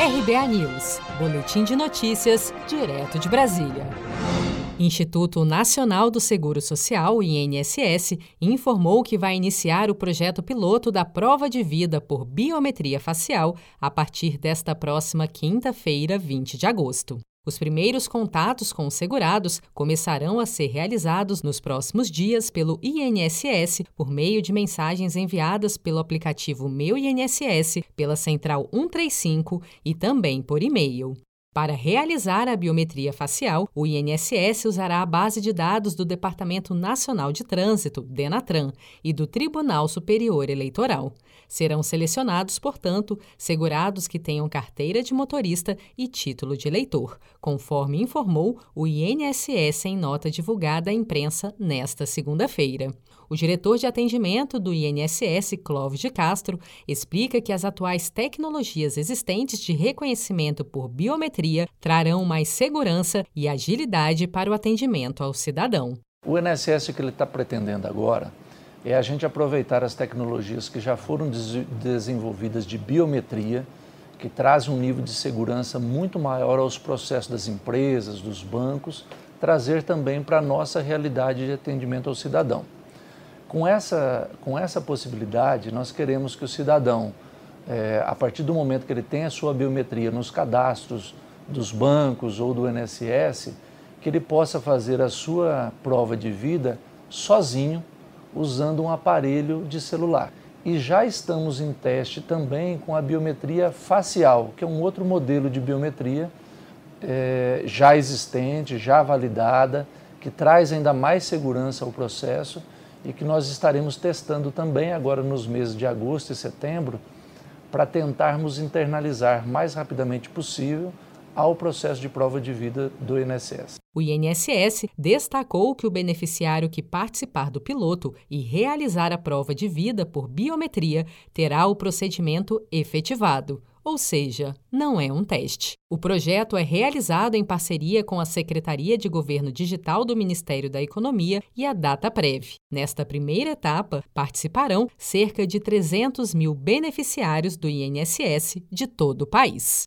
RBA News, Boletim de Notícias, direto de Brasília. Instituto Nacional do Seguro Social, INSS, informou que vai iniciar o projeto piloto da prova de vida por biometria facial a partir desta próxima quinta-feira, 20 de agosto. Os primeiros contatos com os segurados começarão a ser realizados nos próximos dias pelo INSS por meio de mensagens enviadas pelo aplicativo Meu INSS, pela Central 135 e também por e-mail. Para realizar a biometria facial, o INSS usará a base de dados do Departamento Nacional de Trânsito, DENATRAN, e do Tribunal Superior Eleitoral. Serão selecionados, portanto, segurados que tenham carteira de motorista e título de eleitor, conforme informou o INSS em nota divulgada à imprensa nesta segunda-feira. O diretor de atendimento do INSS, Clóvis de Castro, explica que as atuais tecnologias existentes de reconhecimento por biometria trarão mais segurança e agilidade para o atendimento ao cidadão. O INSS que ele está pretendendo agora é a gente aproveitar as tecnologias que já foram des desenvolvidas de biometria, que trazem um nível de segurança muito maior aos processos das empresas, dos bancos, trazer também para a nossa realidade de atendimento ao cidadão. Com essa, com essa possibilidade, nós queremos que o cidadão, é, a partir do momento que ele tem a sua biometria nos cadastros dos bancos ou do INSS, que ele possa fazer a sua prova de vida sozinho, usando um aparelho de celular. E já estamos em teste também com a biometria facial, que é um outro modelo de biometria é, já existente, já validada, que traz ainda mais segurança ao processo e que nós estaremos testando também agora nos meses de agosto e setembro para tentarmos internalizar mais rapidamente possível ao processo de prova de vida do INSS. O INSS destacou que o beneficiário que participar do piloto e realizar a prova de vida por biometria terá o procedimento efetivado ou seja, não é um teste. O projeto é realizado em parceria com a Secretaria de Governo Digital do Ministério da Economia e a DataPrev. Nesta primeira etapa, participarão cerca de 300 mil beneficiários do INSS de todo o país.